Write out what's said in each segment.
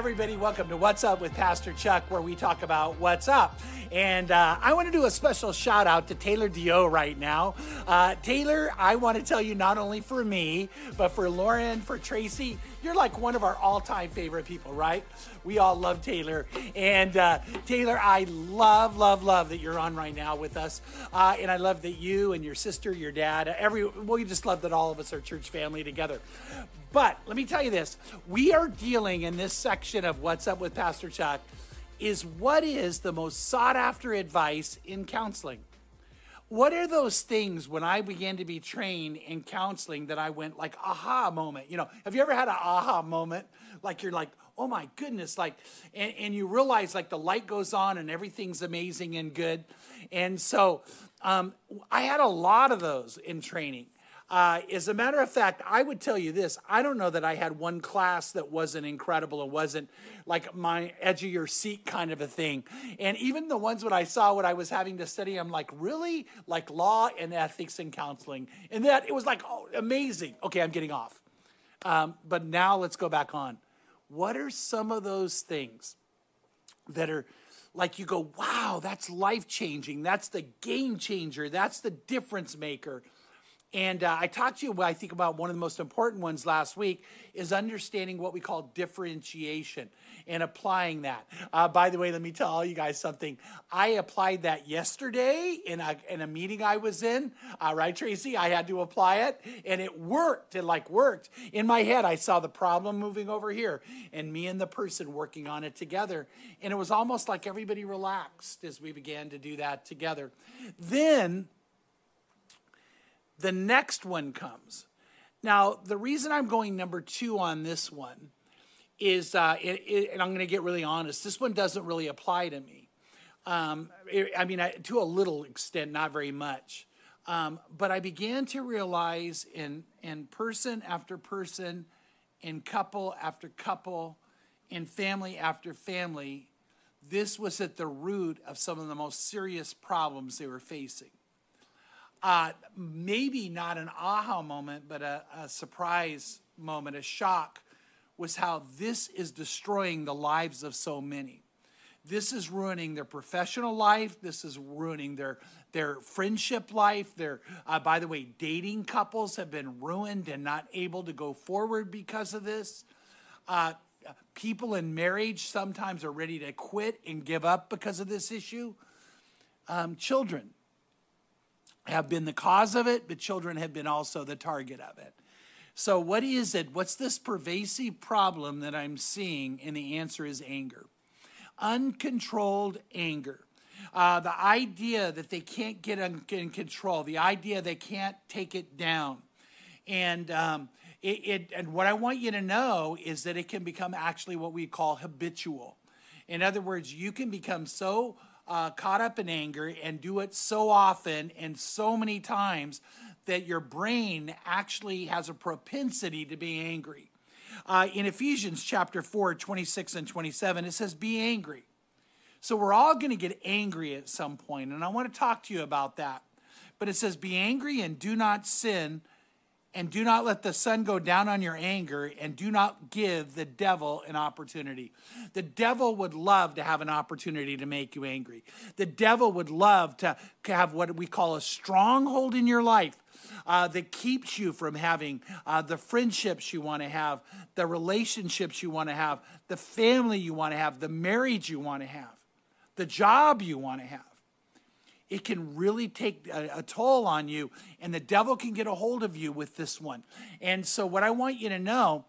everybody. Welcome to What's Up with Pastor Chuck, where we talk about what's up. And uh, I want to do a special shout out to Taylor Dio right now. Uh, Taylor, I want to tell you not only for me, but for Lauren, for Tracy, you're like one of our all time favorite people, right? We all love Taylor. And uh, Taylor, I love, love, love that you're on right now with us. Uh, and I love that you and your sister, your dad, every, well, you just love that all of us are church family together. But let me tell you this we are dealing in this section of What's Up with Pastor Chuck is what is the most sought after advice in counseling? What are those things when I began to be trained in counseling that I went like aha moment? You know, have you ever had an aha moment? Like you're like, oh my goodness, like, and, and you realize like the light goes on and everything's amazing and good. And so um, I had a lot of those in training. Uh, as a matter of fact, I would tell you this I don't know that I had one class that wasn't incredible and wasn't like my edge of your seat kind of a thing. And even the ones that I saw what I was having to study, I'm like, really? Like law and ethics and counseling. And that it was like, oh, amazing. Okay, I'm getting off. Um, but now let's go back on. What are some of those things that are like you go, wow, that's life changing. That's the game changer. That's the difference maker. And uh, I talked to you, I think, about one of the most important ones last week is understanding what we call differentiation and applying that. Uh, by the way, let me tell all you guys something. I applied that yesterday in a, in a meeting I was in. Uh, right, Tracy? I had to apply it, and it worked. It like worked. In my head, I saw the problem moving over here, and me and the person working on it together. And it was almost like everybody relaxed as we began to do that together. Then, the next one comes. Now, the reason I'm going number two on this one is, uh, it, it, and I'm going to get really honest, this one doesn't really apply to me. Um, it, I mean, I, to a little extent, not very much. Um, but I began to realize in, in person after person, in couple after couple, in family after family, this was at the root of some of the most serious problems they were facing uh, maybe not an aha moment, but a, a surprise moment, a shock, was how this is destroying the lives of so many. This is ruining their professional life. This is ruining their their friendship life. Their, uh, by the way, dating couples have been ruined and not able to go forward because of this. Uh, people in marriage sometimes are ready to quit and give up because of this issue. Um, children, have been the cause of it, but children have been also the target of it. So, what is it? What's this pervasive problem that I'm seeing? And the answer is anger. Uncontrolled anger. Uh, the idea that they can't get in control, the idea they can't take it down. And, um, it, it, and what I want you to know is that it can become actually what we call habitual. In other words, you can become so uh, caught up in anger and do it so often and so many times that your brain actually has a propensity to be angry. Uh, in Ephesians chapter 4, 26 and 27, it says, Be angry. So we're all going to get angry at some point, and I want to talk to you about that. But it says, Be angry and do not sin and do not let the sun go down on your anger, and do not give the devil an opportunity. The devil would love to have an opportunity to make you angry. The devil would love to have what we call a stronghold in your life. Uh, that keeps you from having uh, the friendships you want to have, the relationships you want to have, the family you want to have, the marriage you want to have, the job you want to have it can really take a, a, toll on you, and the devil can get a hold of you with this one. And so, what I want you to know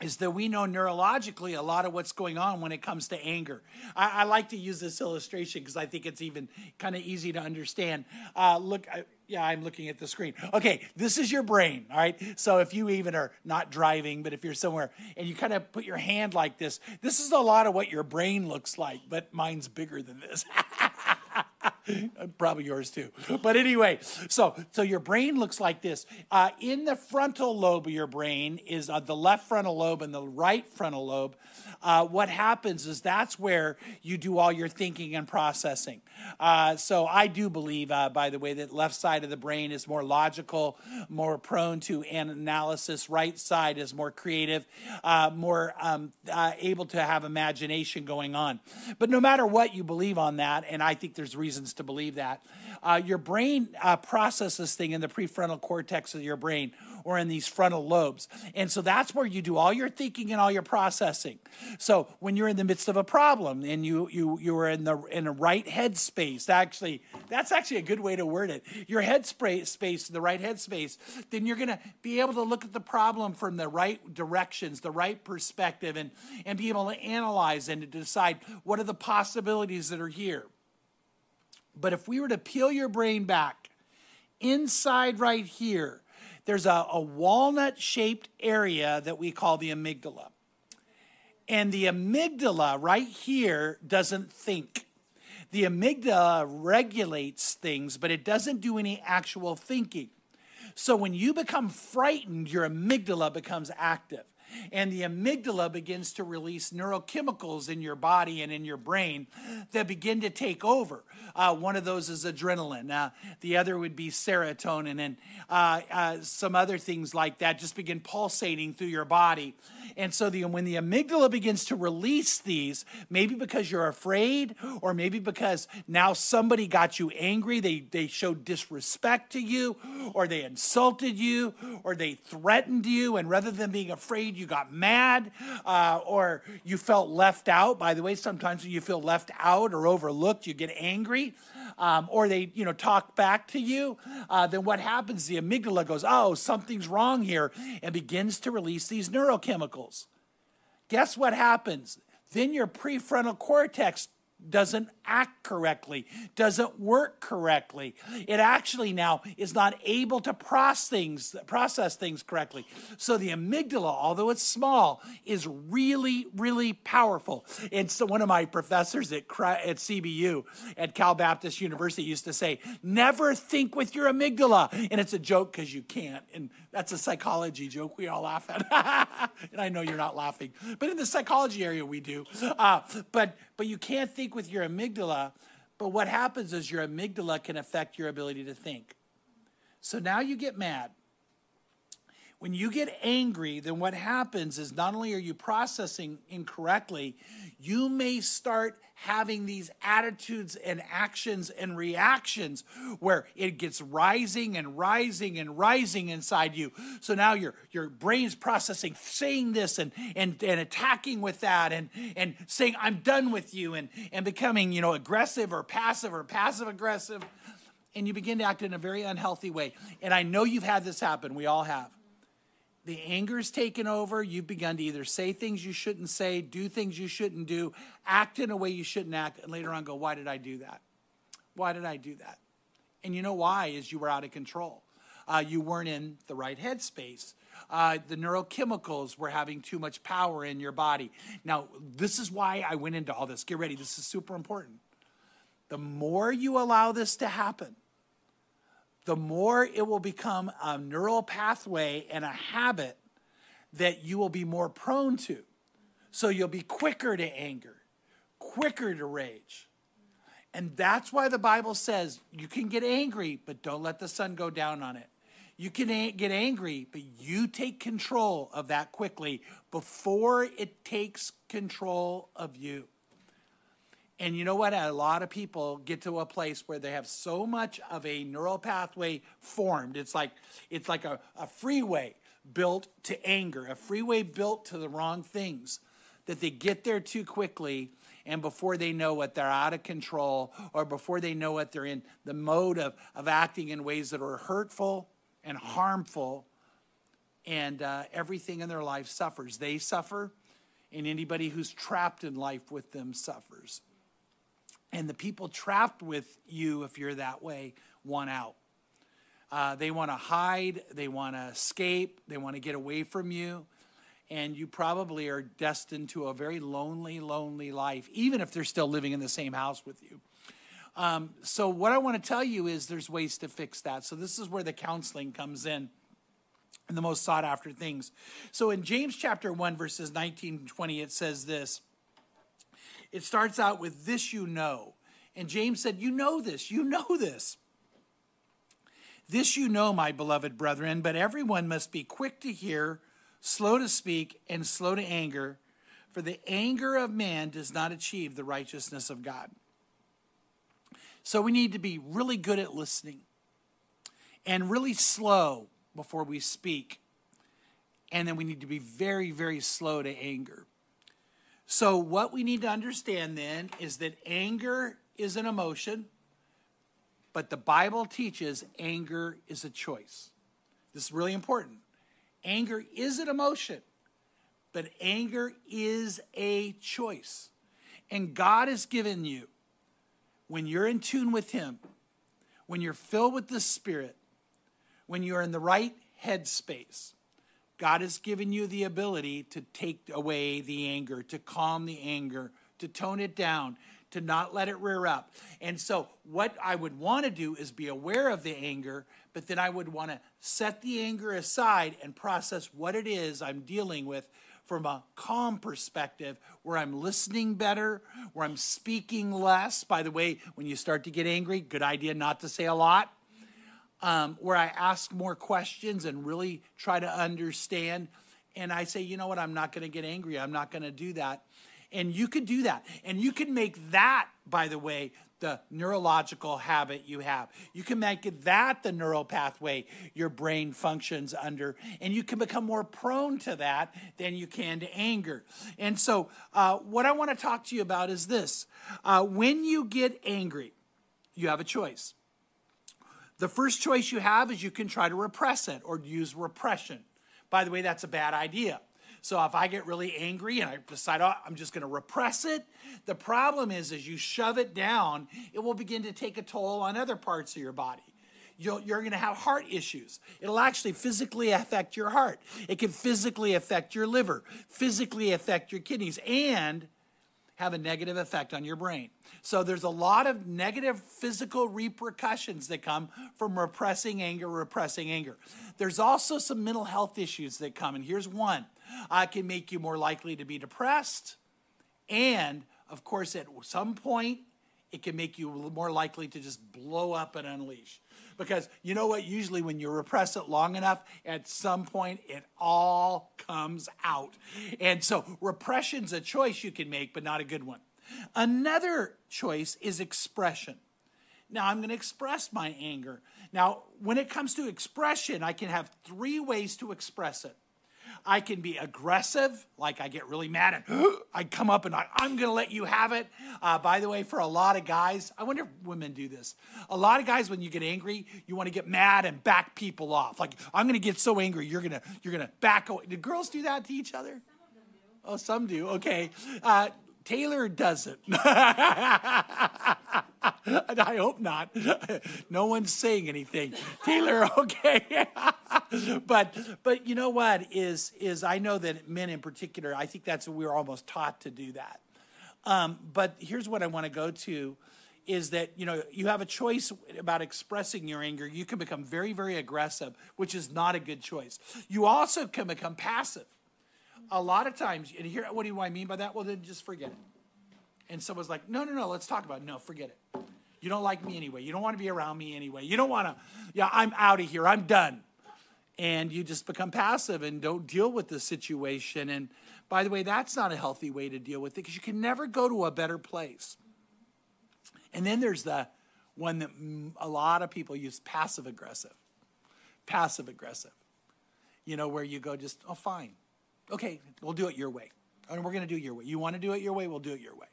is that we know neurologically a lot of what's going on when it comes to anger. I, I like to use this illustration because I think it's even kind of easy to understand. Uh, look, I, yeah, I'm looking at the screen. Okay, this is your brain, all right? So if you even are not driving, but if you're somewhere and you kind of put your hand like this, this is a lot of what your brain looks like, but mine's bigger than this. Probably yours too. But anyway, so so your brain looks like this. Uh, in the frontal lobe of your brain is uh, the left frontal lobe and the right frontal lobe. Uh, what happens is that's where you do all your thinking and processing. Uh, so I do believe, uh, by the way, that left side of the brain is more logical, more prone to analysis. Right side is more creative, uh, more um, able to have imagination going on. But no matter what you believe on that, and I think there's reasons to believe that. Uh, your brain uh, processes thing in the prefrontal cortex of your brain or in these frontal lobes. And so that's where you do all your thinking and all your processing. So when you're in the midst of a problem and you you you are in the in a right head space, actually that's actually a good way to word it. Your head space, the right head space, then you're to be able to look at the problem from the right directions, the right perspective and and be able to analyze and to decide what are the possibilities that are here. But if we were to peel your brain back inside right here, there's a, a walnut shaped area that we call the amygdala. And the amygdala right here doesn't think. The amygdala regulates things, but it doesn't do any actual thinking. So when you become frightened, your amygdala becomes active and the amygdala begins to release neurochemicals in your body and in your brain that begin to take over. Uh, one of those is adrenaline, uh, the other would be serotonin, and uh, uh some other things like that just begin pulsating through your body. And so the, when the amygdala begins to release these, maybe because you're afraid, or maybe because now somebody got you angry, they, they showed disrespect to you, or they insulted you, or they threatened you, and rather than being afraid, you got mad, uh, or you felt left out. By the way, sometimes when you feel left out or overlooked, you get angry. Um, or they, you know, talk back to you, uh, then what happens? The amygdala goes, "Oh, something's wrong here," and begins to release these neurochemicals. Guess what happens? Then your prefrontal cortex doesn't act correctly, doesn't work correctly. It actually now is not able to process things, process things correctly. So the amygdala, although it's small, is really, really powerful. And so one of my professors at, at CBU at Cal Baptist University used to say, never think with your amygdala. And it's a joke because you can't. And that's a psychology joke we all laugh at. and I know you're not laughing. But in the psychology area, we do. Uh, but, but you can't think with your amygdala but what happens is your amygdala can affect your ability to think. So now you get mad. When you get angry, then what happens is not only are you processing incorrectly, you may start having these attitudes and actions and reactions where it gets rising and rising and rising inside you. So now your your brain's processing saying this and and, and attacking with that and and saying I'm done with you and and becoming, you know, aggressive or passive or passive aggressive and you begin to act in a very unhealthy way. And I know you've had this happen. We all have the anger's taken over. You've begun to either say things you shouldn't say, do things you shouldn't do, act in a way you shouldn't act, and later on go, Why did I do that? Why did I do that? And you know why? Is you were out of control. Uh, you weren't in the right headspace. Uh, the neurochemicals were having too much power in your body. Now, this is why I went into all this. Get ready, this is super important. The more you allow this to happen, the more it will become a neural pathway and a habit that you will be more prone to. So you'll be quicker to anger, quicker to rage. And that's why the Bible says you can get angry, but don't let the sun go down on it. You can get angry, but you take control of that quickly before it takes control of you. And you know what? A lot of people get to a place where they have so much of a neural pathway formed. It's like it's like a, a freeway built to anger, a freeway built to the wrong things, that they get there too quickly. And before they know it, they're out of control, or before they know it, they're in the mode of, of acting in ways that are hurtful and harmful. And uh, everything in their life suffers. They suffer, and anybody who's trapped in life with them suffers. And the people trapped with you, if you're that way, want out. Uh, they want to hide, they want to escape, they want to get away from you. And you probably are destined to a very lonely, lonely life, even if they're still living in the same house with you. Um, so, what I want to tell you is there's ways to fix that. So, this is where the counseling comes in and the most sought after things. So, in James chapter 1, verses 19 and 20, it says this it starts out with, This you know. And James said, You know this, you know this. This you know, my beloved brethren, but everyone must be quick to hear, slow to speak, and slow to anger, for the anger of man does not achieve the righteousness of God. So we need to be really good at listening and really slow before we speak. And then we need to be very, very slow to anger. So, what we need to understand then is that anger is an emotion, but the Bible teaches anger is a choice. This is really important. Anger is an emotion, but anger is a choice. And God has given you, when you're in tune with Him, when you're filled with the Spirit, when you're in the right headspace, God has given you the ability to take away the anger, to calm the anger, to tone it down, to not let it rear up. And so, what I would want to do is be aware of the anger, but then I would want to set the anger aside and process what it is I'm dealing with from a calm perspective where I'm listening better, where I'm speaking less. By the way, when you start to get angry, good idea not to say a lot. Um, where I ask more questions and really try to understand. And I say, you know what, I'm not going to get angry. I'm not going to do that. And you could do that. And you can make that, by the way, the neurological habit you have. You can make that the neural pathway your brain functions under, and you can become more prone to that than you can to anger. And so, uh, what I want to talk to you about is this uh, when you get angry, you have a choice. The first choice you have is you can try to repress it or use repression. By the way, that's a bad idea. So if I get really angry and I decide oh, I'm just going to repress it, the problem is as you shove it down, it will begin to take a toll on other parts of your body. you are going to have heart issues. It'll actually physically affect your heart. It can physically affect your liver, physically affect your kidneys, and have a negative effect on your brain. So there's a lot of negative physical repercussions that come from repressing anger, repressing anger. There's also some mental health issues that come, and here's one uh, can make you more likely to be depressed. And of course, at some point, it can make you more likely to just blow up and unleash. Because you know what? Usually, when you repress it long enough, at some point, it all comes out. And so, repression's a choice you can make, but not a good one. Another choice is expression. Now, I'm going to express my anger. Now, when it comes to expression, I can have three ways to express it. I can be aggressive, like I get really mad and I come up and I, am going to let you have it. Uh, by the way, for a lot of guys, I wonder if women do this. A lot of guys, when you get angry, you want to get mad and back people off. Like I'm going to get so angry, you're going to you're going to back away. Do girls do that to each other? Oh, some do. Okay. Uh, Taylor doesn't. I hope not. No one's saying anything. Taylor, okay. but but you know what is is I know that men in particular, I think that's what we are almost taught to do that. Um, but here's what I want to go to is that you know you have a choice about expressing your anger you can become very very aggressive which is not a good choice you also can become passive a lot of times and here what do i mean by that well then just forget it and someone's like no no no let's talk about it no forget it you don't like me anyway. You don't want to be around me anyway. You don't want to, yeah, I'm out of here. I'm done. And you just become passive and don't deal with the situation. And by the way, that's not a healthy way to deal with it because you can never go to a better place. And then there's the one that a lot of people use passive aggressive. Passive aggressive. You know, where you go just, oh, fine. Okay, we'll do it your way. And we're going to do it your way. You want to do it your way? We'll do it your way.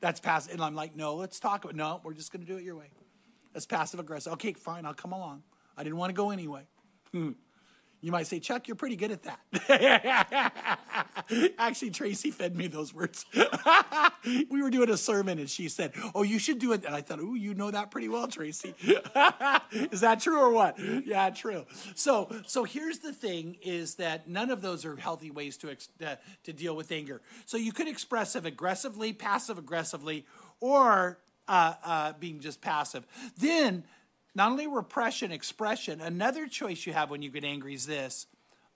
That's passive. And I'm like, no, let's talk about No, we're just going to do it your way. That's passive aggressive. Okay, fine, I'll come along. I didn't want to go anyway. You might say, Chuck, you're pretty good at that. Actually, Tracy fed me those words. we were doing a sermon and she said, Oh, you should do it. And I thought, Oh, you know that pretty well, Tracy. is that true or what? Yeah, true. So, so here's the thing is that none of those are healthy ways to, uh, to deal with anger. So you could express it aggressively, passive aggressively, or uh, uh, being just passive. Then, not only repression, expression, another choice you have when you get angry is this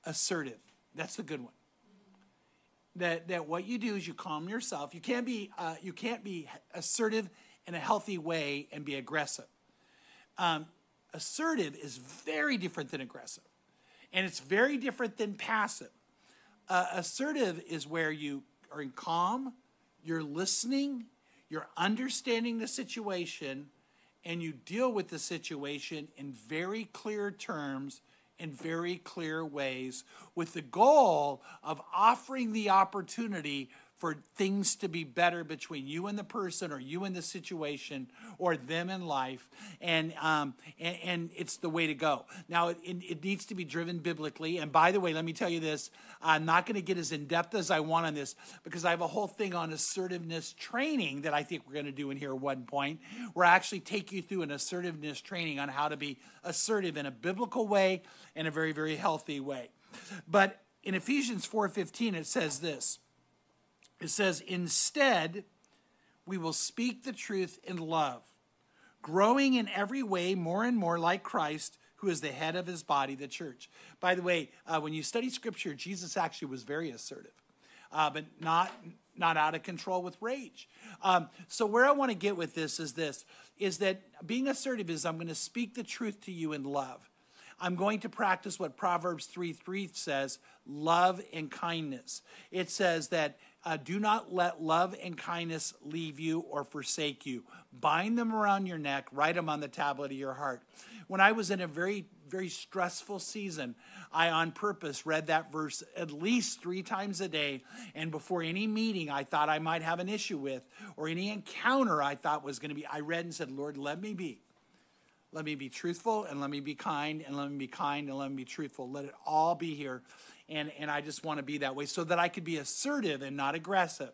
assertive. That's the good one. That, that what you do is you calm yourself. You can't be, uh, you can't be assertive in a healthy way and be aggressive. Um, assertive is very different than aggressive, and it's very different than passive. Uh, assertive is where you are in calm, you're listening, you're understanding the situation, and you deal with the situation in very clear terms, in very clear ways, with the goal of offering the opportunity for things to be better between you and the person or you and the situation or them in life. And um, and, and, it's the way to go. Now it, it, needs to be driven biblically. And by the way let me tell you this i'm not going to get as in-depth as i want on this because i have a whole thing on assertiveness training that i think we're going to do in here at one point where i actually take you through an assertiveness training on how to be assertive in a biblical way and a very very healthy way. But in ephesians 4.15 it says this it says, Instead, we will speak the truth in love, growing in every way more and more like Christ, who is the head of his body, the church. By the way, uh, when you study scripture, Jesus actually was very assertive, uh, but not, not out of control with rage. Um, so, where I want to get with this is this is that being assertive is I'm going to speak the truth to you in love. I'm going to practice what Proverbs 3 3 says love and kindness. It says that uh, do not let love and kindness leave you or forsake you. Bind them around your neck, write them on the tablet of your heart. When I was in a very, very stressful season, I on purpose read that verse at least three times a day. And before any meeting I thought I might have an issue with, or any encounter I thought was going to be, I read and said, Lord, let me be. Let me be truthful and let me be kind and let me be kind and let me be truthful. Let it all be here and, and I just want to be that way so that I could be assertive and not aggressive.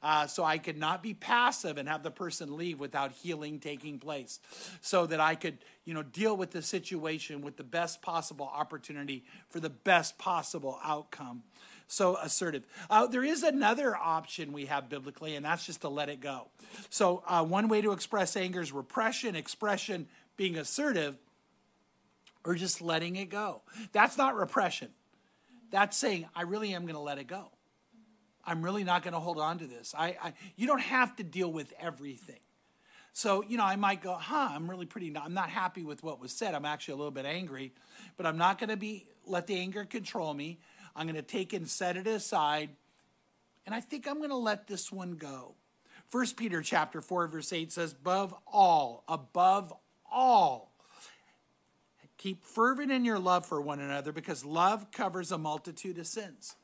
Uh, so I could not be passive and have the person leave without healing taking place. So that I could, you know, deal with the situation with the best possible opportunity for the best possible outcome. So assertive. Uh, there is another option we have biblically, and that's just to let it go. So uh, one way to express anger is repression, expression, being assertive, or just letting it go. That's not repression. That's saying, I really am going to let it go. I'm really not going to hold on to this. I, I, you don't have to deal with everything. So, you know, I might go, huh, I'm really pretty, I'm not happy with what was said. I'm actually a little bit angry, but I'm not going to be, let the anger control me. I'm going to take and set it aside. And I think I'm going to let this one go. First Peter chapter 4, verse 8 says, above all, above all, Keep fervent in your love for one another because love covers a multitude of sins.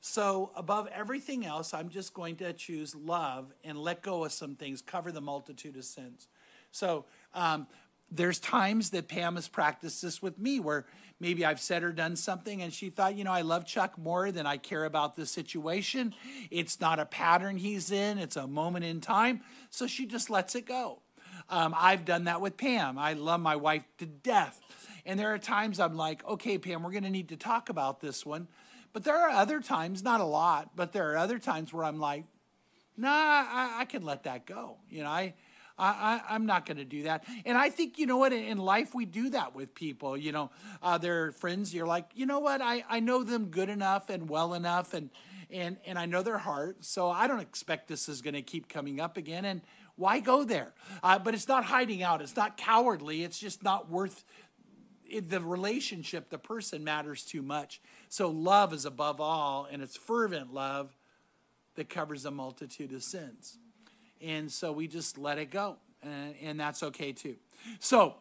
So, above everything else, I'm just going to choose love and let go of some things, cover the multitude of sins. So, um, there's times that Pam has practiced this with me where maybe I've said or done something and she thought, you know, I love Chuck more than I care about the situation. It's not a pattern he's in, it's a moment in time. So she just lets it go. Um, I've done that with Pam. I love my wife to death. And there are times I'm like, okay, Pam, we're going to need to talk about this one. But there are other times, not a lot, but there are other times where I'm like, nah, I, I can let that go. You know, I, I, I, am not going to do that. And I think, you know what, in life we do that with people. You know, uh, they're friends, you're like, you know what, I, I know them good enough and well enough, and, and, and I know their heart, so I don't expect this is going to keep coming up again. And why go there? Uh, but it's not hiding out. It's not cowardly. It's just not worth it, the relationship, the person matters too much. So love is above all, and it's fervent love that covers a multitude of sins. And so we just let it go, and, and that's okay too. So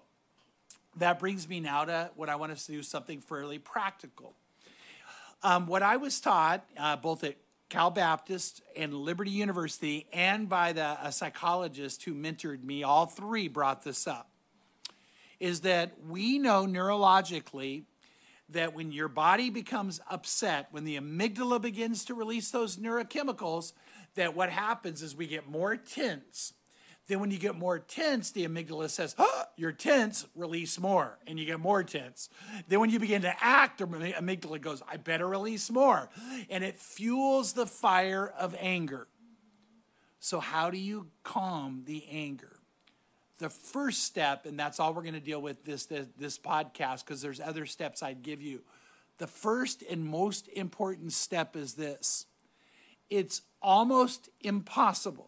that brings me now to what I want us to do something fairly practical. Um, what I was taught, uh, both at Cal Baptist and Liberty University, and by the, a psychologist who mentored me, all three brought this up, is that we know neurologically that when your body becomes upset, when the amygdala begins to release those neurochemicals, that what happens is we get more tense. Then when you get more tense, the amygdala says, oh, you're tense, release more, and you get more tense. Then when you begin to act, the amygdala goes, I better release more. And it fuels the fire of anger. So, how do you calm the anger? The first step, and that's all we're going to deal with this, this, this podcast because there's other steps I'd give you. The first and most important step is this it's almost impossible.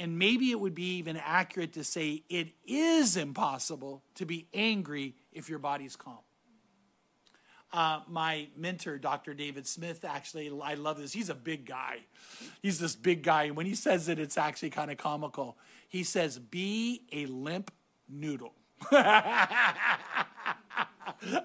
And maybe it would be even accurate to say it is impossible to be angry if your body's calm. Uh, my mentor, Dr. David Smith, actually, I love this. He's a big guy. He's this big guy. And when he says it, it's actually kind of comical. He says, Be a limp noodle. I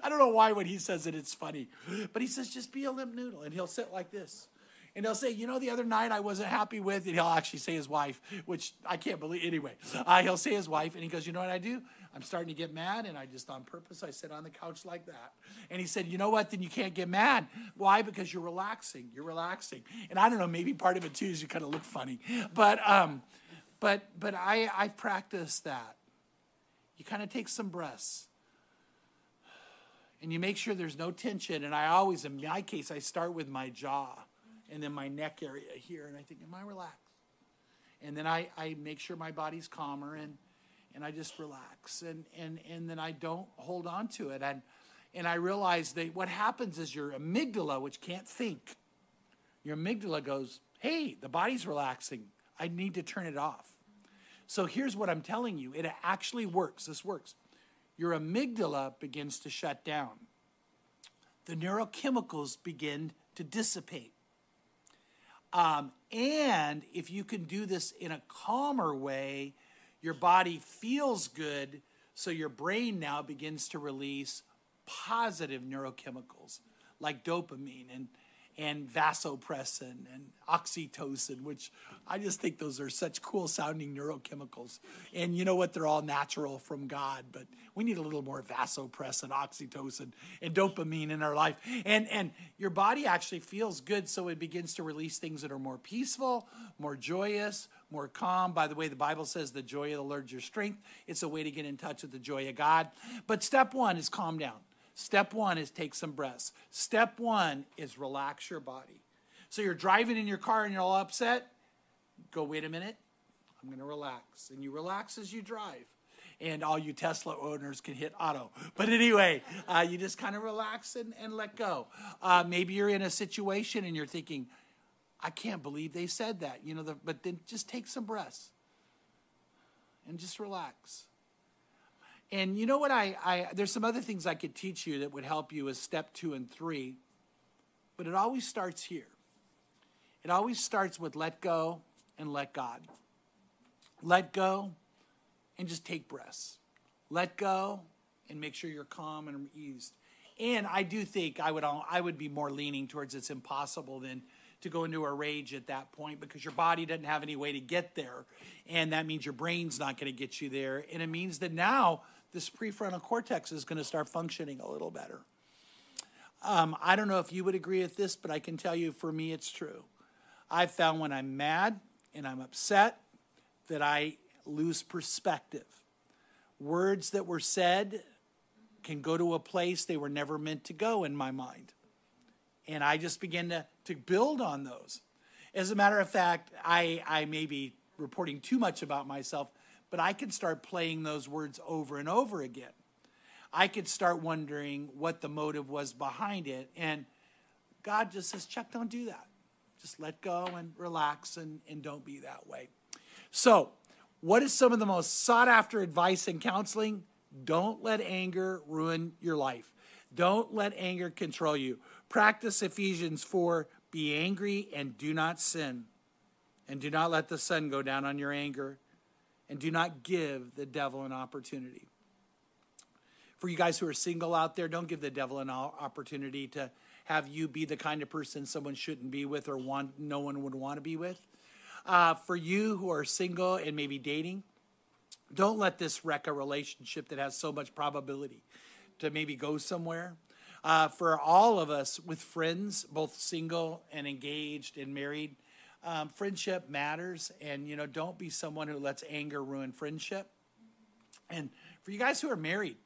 don't know why when he says it, it's funny. But he says, Just be a limp noodle. And he'll sit like this and he'll say, you know, the other night I wasn't happy with, and he'll actually say his wife, which I can't believe. Anyway, uh, he'll say his wife, and he goes, you know what I do? I'm starting to get mad, and I just on purpose I sit on the couch like that. And he said, you know what? Then you can't get mad. Why? Because you're relaxing. You're relaxing. And I don't know, maybe part of it too is you kind of look funny, but um, but but I I practice that. You kind of take some breaths and you make sure there's no tension. And I always, in my case, I start with my jaw and then my neck area here. And I think, am I relaxed? And then I, I make sure my body's calmer and, and I just relax. And, and, and then I don't hold on to it. And, and I realize that what happens is your amygdala, which can't think, your amygdala goes, hey, the body's relaxing. I need to turn it off. So here's what I'm telling you it actually works. This works. Your amygdala begins to shut down, the neurochemicals begin to dissipate. Um, and if you can do this in a calmer way, your body feels good, so your brain now begins to release positive neurochemicals like dopamine and and vasopressin and oxytocin, which I just think those are such cool sounding neurochemicals. And you know what? They're all natural from God, but we need a little more vasopressin, oxytocin, and dopamine in our life. And, and your body actually feels good, so it begins to release things that are more peaceful, more joyous, more calm. By the way, the Bible says the joy of the Lord is your strength. It's a way to get in touch with the joy of God. But step one is calm down. Step one is take some breaths. Step one is relax your body. So you're driving in your car and you're all upset. Go, wait a minute. I'm going to relax. And you relax as you drive. And all you Tesla owners can hit auto. But anyway, uh, you just kind of relax and, and let go. Uh, maybe you're in a situation and you're thinking, I can't believe they said that. You know, the, but then just take some breaths and just relax. And you know what? I, I there's some other things I could teach you that would help you as step two and three, but it always starts here. It always starts with let go and let God. Let go and just take breaths. Let go and make sure you're calm and eased. And I do think I would I would be more leaning towards it's impossible than to go into a rage at that point because your body doesn't have any way to get there. And that means your brain's not going to get you there. And it means that now this prefrontal cortex is going to start functioning a little better. Um, I don't know if you would agree with this, but I can tell you for me it's true. I've found when I'm mad and I'm upset that I lose perspective. Words that were said can go to a place they were never meant to go in my mind. And I just begin to, to build on those. As a matter of fact, I, I may be reporting too much about myself, but I could start playing those words over and over again. I could start wondering what the motive was behind it. And God just says, Chuck, don't do that. Just let go and relax and, and don't be that way. So, what is some of the most sought after advice in counseling? Don't let anger ruin your life. Don't let anger control you. Practice Ephesians 4 be angry and do not sin. And do not let the sun go down on your anger and do not give the devil an opportunity. For you guys who are single out there, don't give the devil an opportunity to have you be the kind of person someone shouldn't be with or want no one would want to be with. Uh, for you who are single and maybe dating, don't let this wreck a relationship that has so much probability to maybe go somewhere. Uh, for all of us with friends, both single and engaged and married, um, friendship matters, and you know, don't be someone who lets anger ruin friendship. And for you guys who are married,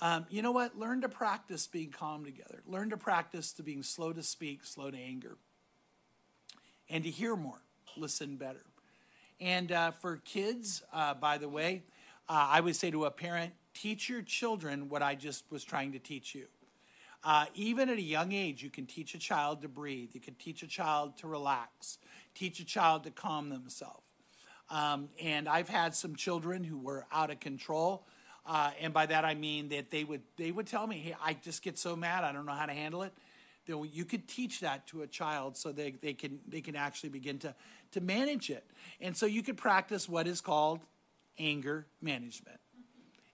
um, you know what? Learn to practice being calm together. Learn to practice to being slow to speak, slow to anger, and to hear more. listen better. And uh, for kids, uh, by the way, uh, I would say to a parent, teach your children what I just was trying to teach you. Uh, even at a young age, you can teach a child to breathe. You can teach a child to relax, teach a child to calm themselves. Um, and I've had some children who were out of control. Uh, and by that I mean that they would they would tell me, "Hey, I just get so mad. I don't know how to handle it." Then you could teach that to a child so they, they can they can actually begin to to manage it. And so you could practice what is called anger management.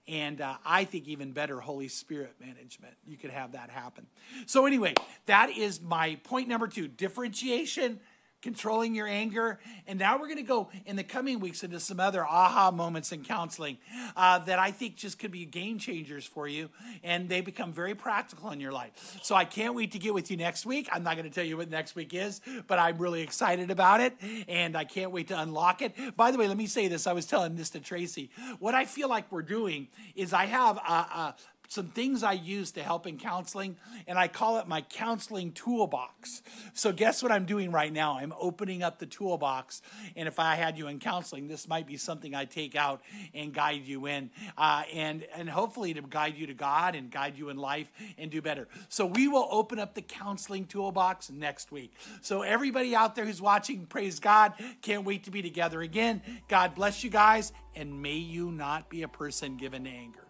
And uh, I think even better, Holy Spirit management. You could have that happen. So, anyway, that is my point number two differentiation controlling your anger. And now we're going to go in the coming weeks into some other aha moments in counseling uh, that I think just could be game changers for you. And they become very practical in your life. So I can't wait to get with you next week. I'm not going to tell you what next week is, but I'm really excited about it. And I can't wait to unlock it. By the way, let me say this. I was telling this to Tracy. What I feel like we're doing is I have a, a some things I use to help in counseling, and I call it my counseling toolbox. So, guess what I'm doing right now? I'm opening up the toolbox, and if I had you in counseling, this might be something I take out and guide you in, uh, and and hopefully to guide you to God and guide you in life and do better. So, we will open up the counseling toolbox next week. So, everybody out there who's watching, praise God! Can't wait to be together again. God bless you guys, and may you not be a person given to anger.